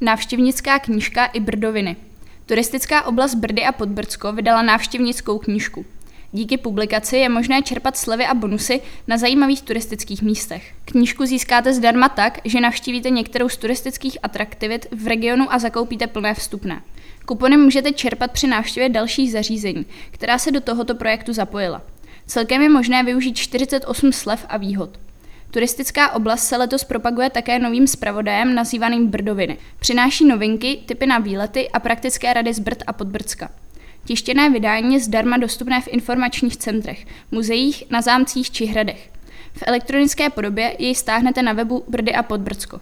Návštěvnická knížka i Brdoviny. Turistická oblast Brdy a Podbrdsko vydala návštěvnickou knížku. Díky publikaci je možné čerpat slevy a bonusy na zajímavých turistických místech. Knížku získáte zdarma tak, že navštívíte některou z turistických atraktivit v regionu a zakoupíte plné vstupné. Kupony můžete čerpat při návštěvě dalších zařízení, která se do tohoto projektu zapojila. Celkem je možné využít 48 slev a výhod. Turistická oblast se letos propaguje také novým zpravodajem nazývaným Brdoviny. Přináší novinky, typy na výlety a praktické rady z Brd a Podbrdska. Tištěné vydání je zdarma dostupné v informačních centrech, muzeích, na zámcích či hradech. V elektronické podobě jej stáhnete na webu Brdy a Podbrdsko.